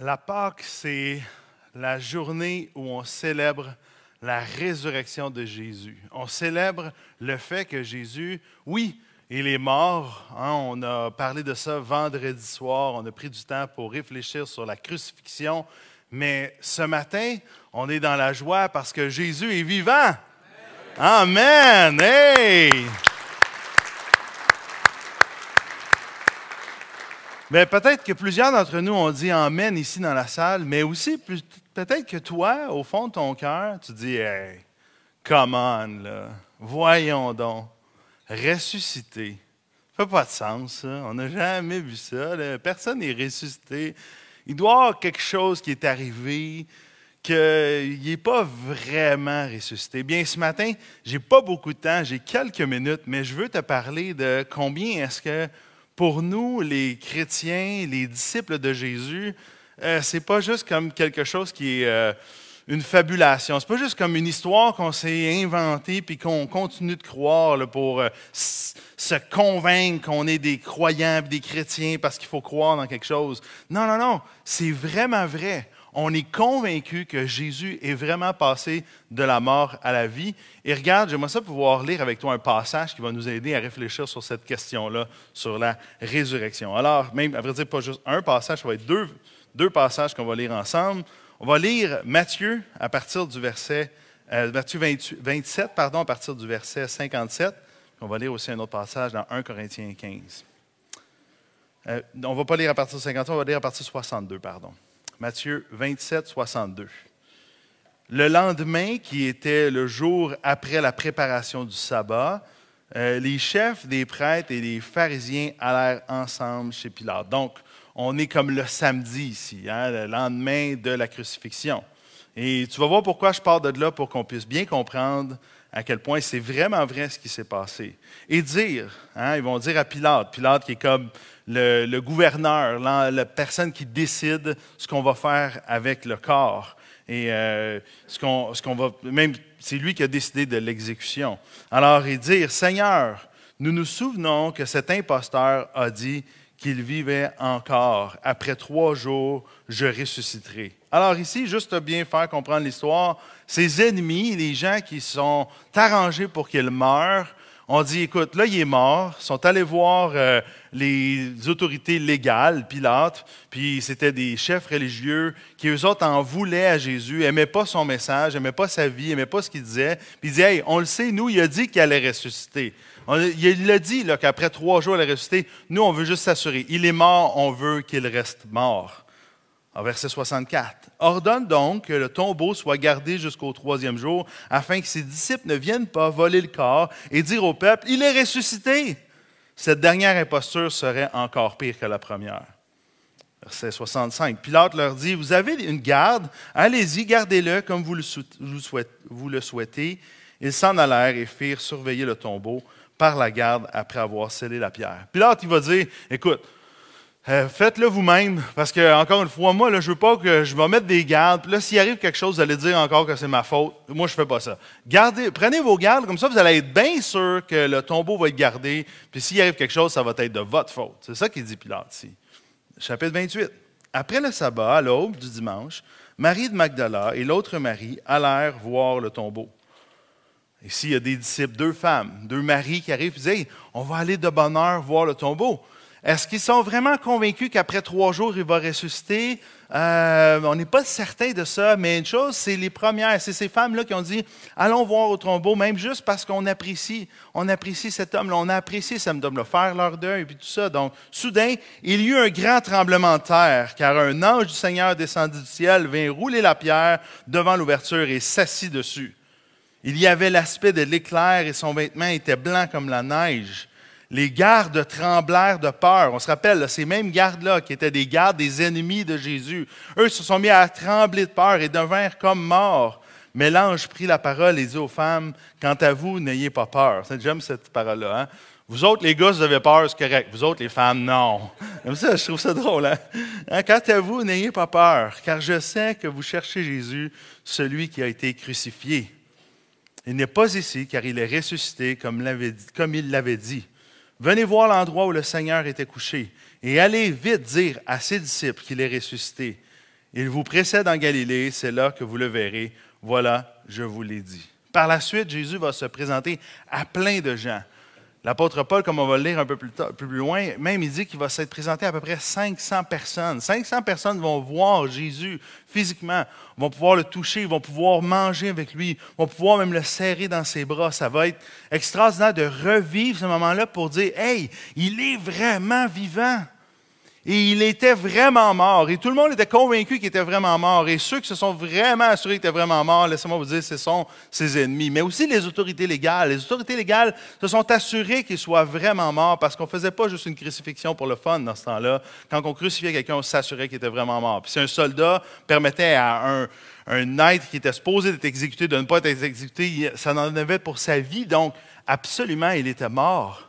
La Pâque, c'est la journée où on célèbre la résurrection de Jésus. On célèbre le fait que Jésus, oui, il est mort. Hein, on a parlé de ça vendredi soir. On a pris du temps pour réfléchir sur la crucifixion. Mais ce matin, on est dans la joie parce que Jésus est vivant. Amen. Hey! Mais peut-être que plusieurs d'entre nous ont dit Amen ici dans la salle, mais aussi peut-être que toi, au fond de ton cœur, tu dis Hey, come on, là. voyons donc, ressuscité. Ça fait pas de sens, ça. On n'a jamais vu ça. Personne n'est ressuscité. Il doit y avoir quelque chose qui est arrivé, qu'il n'est pas vraiment ressuscité. Bien, ce matin, j'ai pas beaucoup de temps, j'ai quelques minutes, mais je veux te parler de combien est-ce que pour nous, les chrétiens, les disciples de Jésus, euh, c'est pas juste comme quelque chose qui est euh, une fabulation. C'est pas juste comme une histoire qu'on s'est inventée puis qu'on continue de croire pour euh, se convaincre qu'on est des croyants, des chrétiens parce qu'il faut croire dans quelque chose. Non, non, non. C'est vraiment vrai on est convaincu que Jésus est vraiment passé de la mort à la vie. Et regarde, j'aimerais ça pouvoir lire avec toi un passage qui va nous aider à réfléchir sur cette question-là, sur la résurrection. Alors, même, à vrai dire, pas juste un passage, ça va être deux, passages qu'on va lire ensemble. On va lire Matthieu à partir du verset, euh, Matthieu 27, pardon, à partir du verset 57. On va lire aussi un autre passage dans 1 Corinthiens 15. Euh, on ne va pas lire à partir de 53, on va lire à partir de 62, pardon. Matthieu 27, 62. Le lendemain, qui était le jour après la préparation du sabbat, euh, les chefs des prêtres et les pharisiens allèrent ensemble chez Pilate. Donc, on est comme le samedi ici, hein, le lendemain de la crucifixion. Et tu vas voir pourquoi je pars de là pour qu'on puisse bien comprendre à quel point c'est vraiment vrai ce qui s'est passé. Et dire, hein, ils vont dire à Pilate, Pilate qui est comme le, gouverneur, la, personne qui décide ce qu'on va faire avec le corps. Et euh, ce qu'on va, même c'est lui qui a décidé de l'exécution. Alors, il dit, Seigneur, nous nous souvenons que cet imposteur a dit qu'il vivait encore. Après trois jours, je ressusciterai. Alors ici, juste bien faire comprendre l'histoire, ses ennemis, les gens qui sont arrangés pour qu'il meure, on dit, écoute, là, il est mort. Ils sont allés voir euh, les autorités légales, Pilate, puis c'était des chefs religieux qui, eux autres, en voulaient à Jésus, n'aimaient pas son message, n'aimaient pas sa vie, n'aimaient pas ce qu'il disait. Puis ils disaient, hey, on le sait, nous, il a dit qu'il allait ressusciter. il a dit qu'après trois jours, il allait ressusciter. Nous, on veut juste s'assurer. Il est mort, on veut qu'il reste mort verset 64. Ordonne donc que le tombeau soit gardé jusqu'au troisième jour, afin que ses disciples ne viennent pas voler le corps et dire au peuple, il est ressuscité. Cette dernière imposture serait encore pire que la première. Verset 65. Pilate leur dit, vous avez une garde, allez-y, gardez-le comme vous le, souhaitez. Ils s'en allèrent et firent surveiller le tombeau par la garde après avoir scellé la pierre. Pilate, il va dire, écoute, euh, faites-le vous-même, parce que, encore une fois, moi, là, je veux pas que je vais mettre des gardes. Puis là, s'il arrive quelque chose, vous allez dire encore que c'est ma faute. Moi, je fais pas ça. Gardez, prenez vos gardes, comme ça, vous allez être bien sûr que le tombeau va être gardé. Puis s'il arrive quelque chose, ça va être de votre faute. C'est ça qu'il dit Pilate ici. Chapitre 28. Après le sabbat, à l'aube du dimanche, Marie de Magdala et l'autre Marie allèrent voir le tombeau. Ici, il y a des disciples, deux femmes, deux maris qui arrivent et disent On va aller de bonne heure voir le tombeau. Est-ce qu'ils sont vraiment convaincus qu'après trois jours, il va ressusciter? Euh, on n'est pas certain de ça, mais une chose, c'est les premières, c'est ces femmes-là qui ont dit, allons voir au tombeau, même juste parce qu'on apprécie, on apprécie cet homme-là, on a apprécié cet homme-là, faire leur deuil et puis tout ça. Donc, soudain, il y eut un grand tremblement de terre, car un ange du Seigneur descendit du ciel, vint rouler la pierre devant l'ouverture et s'assit dessus. Il y avait l'aspect de l'éclair et son vêtement était blanc comme la neige les gardes tremblèrent de peur. On se rappelle, ces mêmes gardes-là, qui étaient des gardes des ennemis de Jésus, eux se sont mis à trembler de peur et devinrent comme morts. Mais l'ange prit la parole et dit aux femmes, Quant à vous, n'ayez pas peur. J'aime cette parole-là. Hein? Vous autres, les gars, vous avez peur, c'est correct. Vous autres, les femmes, non. Comme ça, je trouve ça drôle. Hein? hein? Quant à vous, n'ayez pas peur, car je sais que vous cherchez Jésus, celui qui a été crucifié. Il n'est pas ici, car il est ressuscité, comme, comme il l'avait dit. Venez voir l'endroit où le Seigneur était couché et allez vite dire à ses disciples qu'il est ressuscité. Il vous précède en Galilée, c'est là que vous le verrez. Voilà, je vous l'ai dit. Par la suite, Jésus va se présenter à plein de gens. L'apôtre Paul, comme on va le lire un peu plus, loin, même il dit qu'il va s'être présenté à peu près 500 personnes. 500 personnes vont voir Jésus physiquement, vont pouvoir le toucher, vont pouvoir manger avec lui, vont pouvoir même le serrer dans ses bras. Ça va être extraordinaire de revivre ce moment-là pour dire, hey, il est vraiment vivant. Et il était vraiment mort. Et tout le monde était convaincu qu'il était vraiment mort. Et ceux qui se sont vraiment assurés qu'il était vraiment mort, laissez-moi vous dire, ce sont ses ennemis. Mais aussi les autorités légales. Les autorités légales se sont assurées qu'il soit vraiment mort parce qu'on ne faisait pas juste une crucifixion pour le fun dans ce temps-là. Quand on crucifiait quelqu'un, on s'assurait qu'il était vraiment mort. Puis si un soldat permettait à un, un être qui était supposé d'être exécuté de ne pas être exécuté, ça en avait pour sa vie. Donc, absolument, il était mort.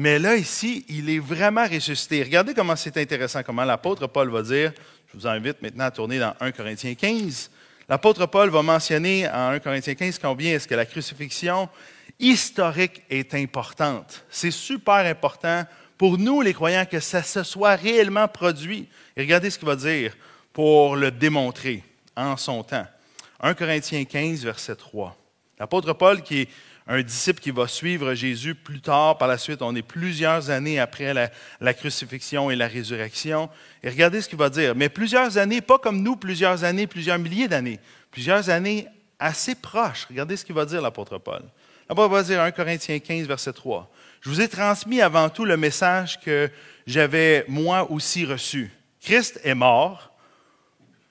Mais là, ici, il est vraiment ressuscité. Regardez comment c'est intéressant, comment l'apôtre Paul va dire, je vous invite maintenant à tourner dans 1 Corinthiens 15. L'apôtre Paul va mentionner en 1 Corinthiens 15 combien est-ce que la crucifixion historique est importante. C'est super important pour nous, les croyants, que ça se soit réellement produit. Et regardez ce qu'il va dire pour le démontrer en son temps. 1 Corinthiens 15, verset 3. L'apôtre Paul, qui est un disciple qui va suivre Jésus plus tard, par la suite. On est plusieurs années après la, crucifixion et la résurrection. Et regardez ce qu'il va dire. Mais plusieurs années, pas comme nous, plusieurs années, plusieurs milliers d'années, plusieurs années assez proches. Regardez ce qu'il va dire, l'apôtre Paul. L'apôtre va dire 1 Corinthiens 15, verset 3. Je vous ai transmis avant tout le message que j'avais moi aussi reçu. Christ est mort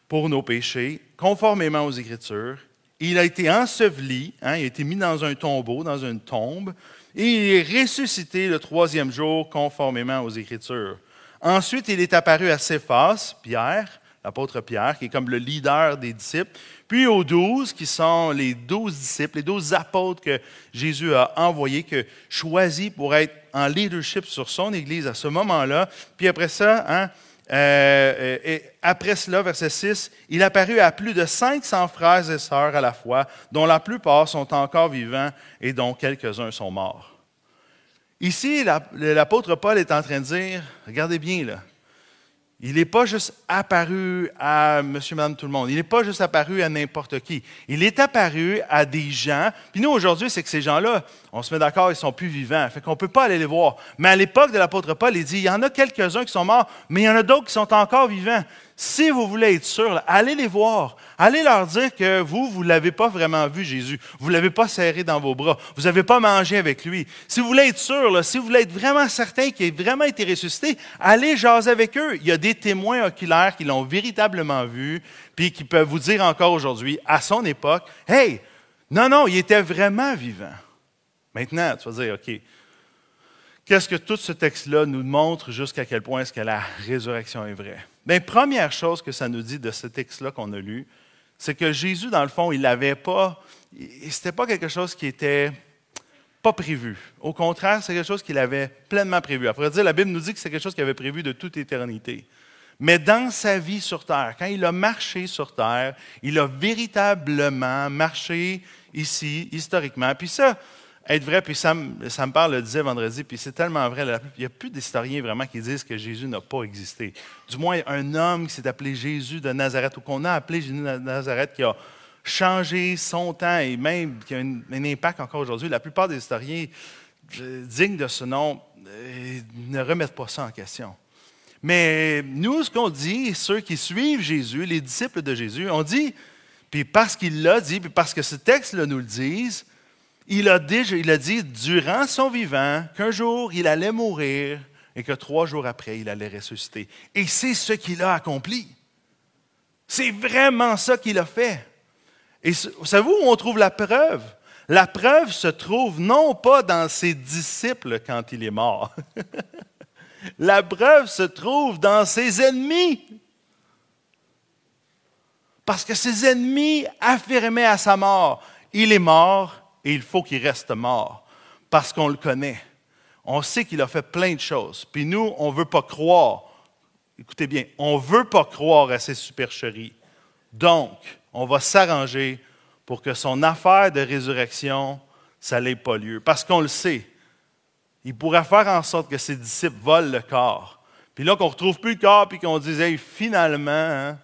pour nos péchés, conformément aux Écritures il a été enseveli, hein, il a été mis dans un tombeau, dans une tombe, et il est ressuscité le troisième jour conformément aux Écritures. Ensuite, il est apparu à Céphas, Pierre, l'apôtre Pierre, qui est comme le leader des disciples, puis aux douze, qui sont les douze disciples, les douze apôtres que Jésus a envoyés, que choisis pour être en leadership sur son Église à ce moment-là. Puis après ça, hein, euh, et après cela, verset 6, il apparut à plus de 500 frères et sœurs à la fois, dont la plupart sont encore vivants et dont quelques-uns sont morts. Ici, l'apôtre Paul est en train de dire, regardez bien là, il n'est pas juste apparu à monsieur, madame, tout le monde. Il n'est pas juste apparu à n'importe qui. Il est apparu à des gens. Puis nous, aujourd'hui, c'est que ces gens-là, on se met d'accord, ils sont plus vivants. Fait qu'on ne peut pas aller les voir. Mais à l'époque de l'apôtre Paul, il dit, il y en a quelques-uns qui sont morts, mais il y en a d'autres qui sont encore vivants. Si vous voulez être sûr, allez les voir. Allez leur dire que vous, vous ne l'avez pas vraiment vu, Jésus. Vous ne l'avez pas serré dans vos bras. Vous n'avez pas mangé avec lui. Si vous voulez être sûr, si vous voulez être vraiment certain qu'il a vraiment été ressuscité, allez jaser avec eux. Il y a des témoins oculaires qui l'ont véritablement vu, puis qui peuvent vous dire encore aujourd'hui, à son époque, Hey, non, non, il était vraiment vivant. Maintenant, tu vas dire, OK, Qu'est-ce que tout ce texte-là nous montre jusqu'à quel point est-ce que la résurrection est vraie? Première chose que ça nous dit de ce texte-là qu'on a lu, c'est que Jésus, dans le fond, il n'avait pas, c'était pas quelque chose qui était pas prévu. Au contraire, c'est quelque chose qu'il avait pleinement prévu. Après dire, la Bible nous dit que c'est quelque chose qu'il avait prévu de toute éternité. Mais dans sa vie sur terre, quand il a marché sur terre, il a véritablement marché ici, historiquement. Puis ça, être vrai, puis ça me parle le disait vendredi, puis c'est tellement vrai. Il n'y a plus d'historiens vraiment qui disent que Jésus n'a pas existé. Du moins, un homme qui s'est appelé Jésus de Nazareth, ou qu'on a appelé Jésus de Nazareth, qui a changé son temps et même qui a un, impact encore aujourd'hui. La plupart des historiens dignes de ce nom euh, ne remettent pas ça en question. Mais nous, ce qu'on dit, ceux qui suivent Jésus, les disciples de Jésus, on dit, puis parce qu'il l'a dit, puis parce que ce texte-là nous le dit, il a, a dit durant son vivant qu'un jour il allait mourir et que trois jours après il allait ressusciter. Et c'est ce qu'il a accompli. C'est vraiment ça qu'il a fait. Et savez-vous où on trouve la preuve? La preuve se trouve non pas dans ses disciples quand il est mort. la preuve se trouve dans ses ennemis. Parce que ses ennemis affirmaient à sa mort, il est mort, et il faut qu'il reste mort parce qu'on le connaît. On sait qu'il a fait plein de choses. Puis nous, on ne veut pas croire. Écoutez bien, on ne veut pas croire à ces supercheries. Donc, on va s'arranger pour que son affaire de résurrection, ça n'ait pas lieu. Parce qu'on le sait. Il pourrait faire en sorte que ses disciples volent le corps. Puis là, qu'on ne retrouve plus le corps, puis qu'on disait finalement, hein,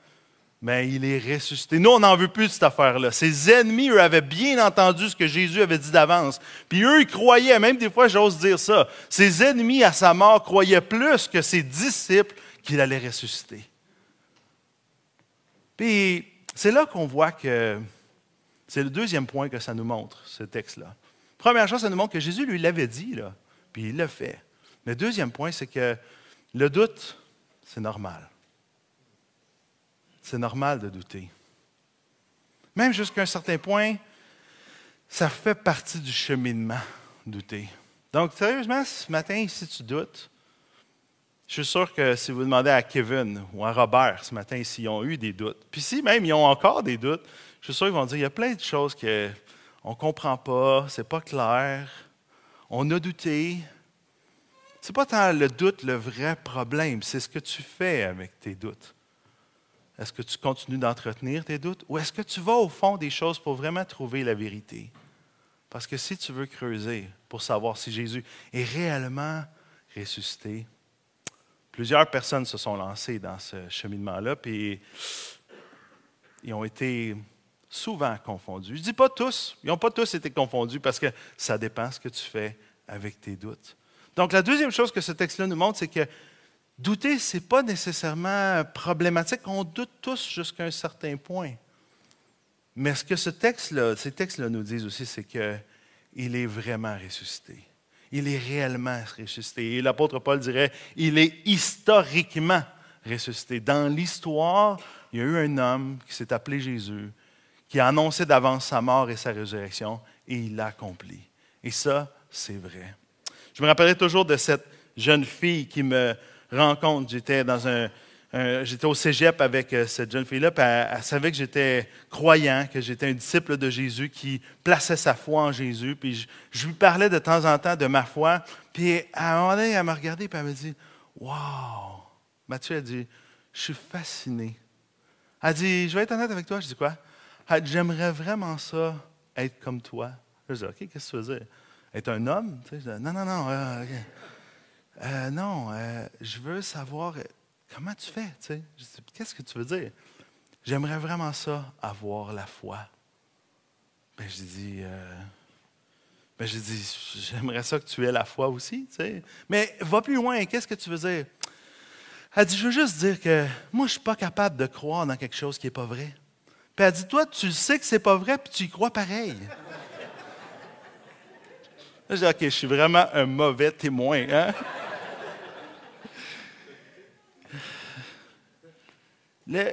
mais il est ressuscité. Nous, on n'en veut plus de cette affaire-là. Ses ennemis, eux, avaient bien entendu ce que Jésus avait dit d'avance. Puis eux, ils croyaient, même des fois, j'ose dire ça, ses ennemis à sa mort croyaient plus que ses disciples qu'il allait ressusciter. Puis c'est là qu'on voit que c'est le deuxième point que ça nous montre, ce texte-là. Première chose, ça nous montre que Jésus lui l'avait dit, là, puis il l'a fait. Le deuxième point, c'est que le doute, c'est normal. C'est normal de douter. Même jusqu'à un certain point, ça fait partie du cheminement, douter. Donc, sérieusement, ce matin, si tu doutes, je suis sûr que si vous demandez à Kevin ou à Robert ce matin s'ils ont eu des doutes, puis si même ils ont encore des doutes, je suis sûr qu'ils vont dire il y a plein de choses qu'on ne comprend pas, c'est pas clair, on a douté. Ce n'est pas tant le doute le vrai problème, c'est ce que tu fais avec tes doutes. Est-ce que tu continues d'entretenir tes doutes ou est-ce que tu vas au fond des choses pour vraiment trouver la vérité? Parce que si tu veux creuser pour savoir si Jésus est réellement ressuscité, plusieurs personnes se sont lancées dans ce cheminement-là, puis ils ont été souvent confondus. Je ne dis pas tous, ils n'ont pas tous été confondus parce que ça dépend ce que tu fais avec tes doutes. Donc la deuxième chose que ce texte-là nous montre, c'est que douter, ce n'est pas nécessairement problématique. On doute tous jusqu'à un certain point. Mais ce que ce texte-là, ces textes-là nous disent aussi, c'est qu'il est vraiment ressuscité. Il est réellement ressuscité. Et l'apôtre Paul dirait, il est historiquement ressuscité. Dans l'histoire, il y a eu un homme qui s'est appelé Jésus, qui a annoncé d'avance sa mort et sa résurrection, et il l'a accompli. Et ça, c'est vrai. Je me rappellerai toujours de cette jeune fille qui me rencontre. J'étais dans un, j'étais au cégep avec euh, cette jeune fille-là, puis elle, savait que j'étais croyant, que j'étais un disciple de Jésus qui plaçait sa foi en Jésus. Puis je, lui parlais de temps en temps de ma foi. Puis à un moment donné, elle m'a regardé, puis elle m'a dit Wow Mathieu a dit Je suis fasciné. Elle dit Je vais être honnête avec toi. Je dis quoi? Elle J'aimerais vraiment ça, être comme toi. Je dis Ok, qu'est-ce que tu veux dire? Être un homme? Non, non, non. Euh, euh, non, euh, je veux savoir euh, comment tu fais. Tu sais? Qu'est-ce que tu veux dire? J'aimerais vraiment ça, avoir la foi. Ben, je dis, ben, je dis, j'aimerais ça que tu aies la foi aussi. Tu sais? Mais va plus loin, qu'est-ce que tu veux dire? Elle dit, je veux juste dire que moi, je ne suis pas capable de croire dans quelque chose qui n'est pas vrai. Puis elle dit, toi, tu sais que c'est pas vrai, puis tu y crois pareil. je dis, OK, je suis vraiment un mauvais témoin. Hein? Euh,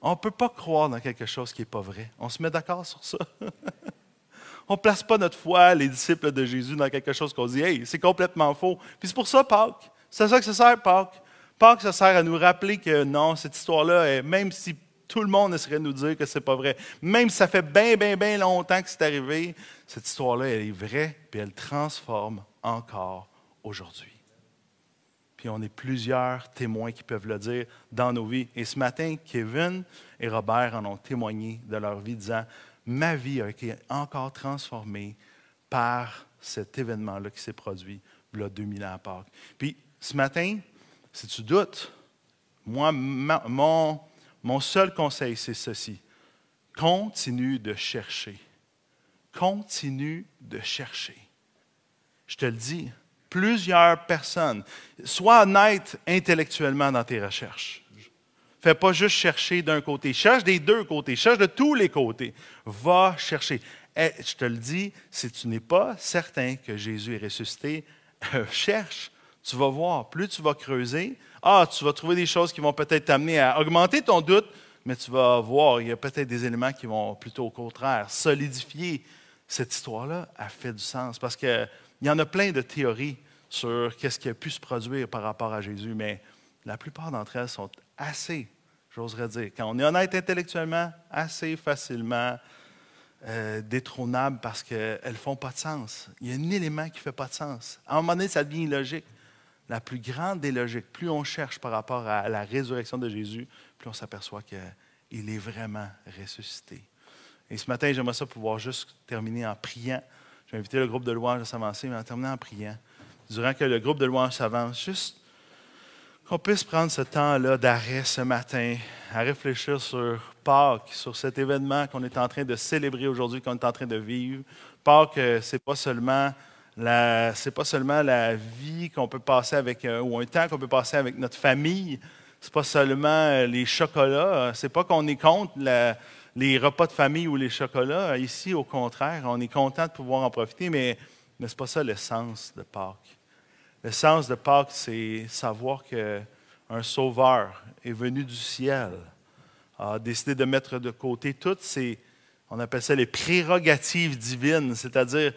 on ne peut pas croire dans quelque chose qui n'est pas vrai. On se met d'accord sur ça. on ne place pas notre foi, les disciples de Jésus, dans quelque chose qu'on dit, hey, c'est complètement faux. Puis c'est pour ça, Pâques. C'est ça que ça sert, Pâques. Pâques, ça sert à nous rappeler que non, cette histoire-là, même si tout le monde essaierait de nous dire que ce n'est pas vrai, même si ça fait bien, bien, bien longtemps que c'est arrivé, cette histoire-là, elle est vraie, puis elle transforme encore aujourd'hui. Puis on est plusieurs témoins qui peuvent le dire dans nos vies. Et ce matin, Kevin et Robert en ont témoigné de leur vie, disant Ma vie a été encore transformée par cet événement-là qui s'est produit il y a 2000 ans à Pâques. Puis ce matin, si tu doutes, moi, mon, mon seul conseil, c'est ceci. Continue de chercher. Continue de chercher. Je te le dis, plusieurs personnes. Sois honnête intellectuellement dans tes recherches. Fais pas juste chercher d'un côté. Cherche des deux côtés. Cherche de tous les côtés. Va chercher. Et je te le dis, si tu n'es pas certain que Jésus est ressuscité, euh, cherche. Tu vas voir. Plus tu vas creuser, ah, tu vas trouver des choses qui vont peut-être t'amener à augmenter ton doute, mais tu vas voir, il y a peut-être des éléments qui vont plutôt au contraire solidifier cette histoire-là, a fait du sens. Parce que il y en a plein de théories sur qu'est-ce qui a pu se produire par rapport à Jésus, mais la plupart d'entre elles sont assez, j'oserais dire, quand on est honnête intellectuellement, assez facilement euh, détrônables parce qu'elles ne font pas de sens. Il y a un élément qui ne fait pas de sens. À un moment donné, ça devient illogique. La plus grande des logiques, plus on cherche par rapport à la résurrection de Jésus, plus on s'aperçoit qu'il est vraiment ressuscité. Et ce matin, j'aimerais ça pouvoir juste terminer en priant. Je vais inviter le groupe de louanges à s'avancer, mais en terminant en priant. Durant que le groupe de louanges s'avance, juste qu'on puisse prendre ce temps-là d'arrêt ce matin à réfléchir sur Pâques, sur cet événement qu'on est en train de célébrer aujourd'hui, qu'on est en train de vivre. Pâques, euh, ce n'est pas seulement la, c'est pas seulement la vie qu'on peut passer avec, euh, ou un temps qu'on peut passer avec notre famille. C'est pas seulement euh, les chocolats. C'est pas qu'on est contre les repas de famille ou les chocolats. Ici, au contraire, on est content de pouvoir en profiter, mais, mais ce pas ça le sens de Pâques. Le sens de Pâques, c'est savoir qu'un sauveur est venu du ciel, a décidé de mettre de côté toutes ces, on appelle ça les prérogatives divines, c'est-à-dire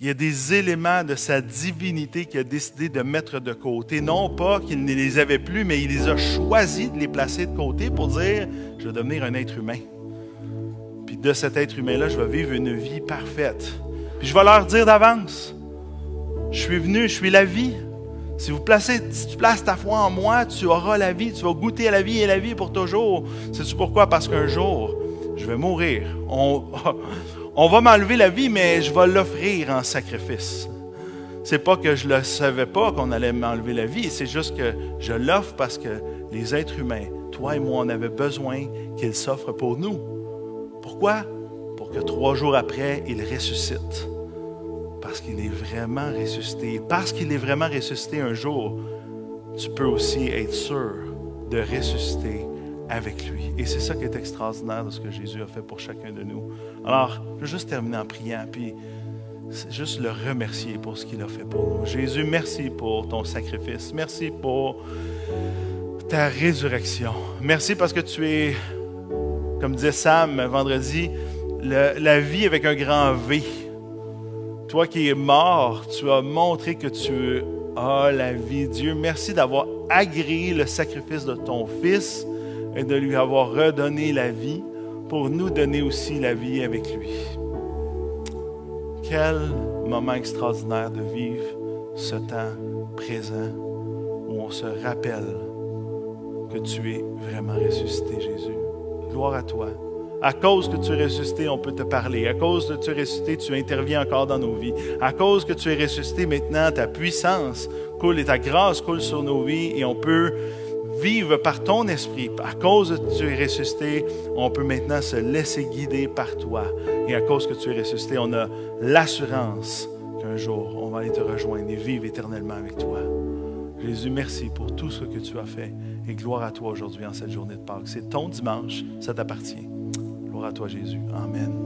il y a des éléments de sa divinité qu'il a décidé de mettre de côté. Non pas qu'il ne les avait plus, mais il les a choisis de les placer de côté pour dire, je vais devenir un être humain. De cet être humain-là, je vais vivre une vie parfaite. Puis je vais leur dire d'avance, je suis venu, je suis la vie. Si, vous tu places ta foi en moi, tu auras la vie, tu vas goûter à la vie et la vie pour toujours. Sais-tu pourquoi? Parce qu'un jour, je vais mourir. On, on va m'enlever la vie, mais je vais l'offrir en sacrifice. C'est pas que je ne savais pas qu'on allait m'enlever la vie, c'est juste que je l'offre parce que les êtres humains, toi et moi, on avait besoin qu'il s'offre pour nous. Pourquoi? Pour que trois jours après, il ressuscite. Parce qu'il est vraiment ressuscité. Parce qu'il est vraiment ressuscité un jour, tu peux aussi être sûr de ressusciter avec lui. Et c'est ça qui est extraordinaire de ce que Jésus a fait pour chacun de nous. Alors, je vais juste terminer en priant, puis juste le remercier pour ce qu'il a fait pour nous. Jésus, merci pour ton sacrifice. Merci pour ta résurrection. Merci parce que tu es, comme disait Sam vendredi, la vie avec un grand V. Toi qui es mort, tu as montré que tu as la vie. Dieu, merci d'avoir agréé le sacrifice de ton Fils et de lui avoir redonné la vie pour nous donner aussi la vie avec lui. Quel moment extraordinaire de vivre ce temps présent où on se rappelle que tu es vraiment ressuscité, Jésus. À toi. À cause que tu es ressuscité, on peut te parler. À cause que tu es ressuscité, tu interviens encore dans nos vies. À cause que tu es ressuscité, maintenant, ta puissance coule et ta grâce coule sur nos vies et on peut vivre par ton esprit. À cause que tu es ressuscité, on peut maintenant se laisser guider par toi. Et à cause que tu es ressuscité, on a l'assurance qu'un jour, on va aller te rejoindre et vivre éternellement avec toi. Jésus, merci pour tout ce que tu as fait. Et gloire à toi aujourd'hui en cette journée de Pâques. C'est ton dimanche, ça t'appartient. Gloire à toi, Jésus. Amen.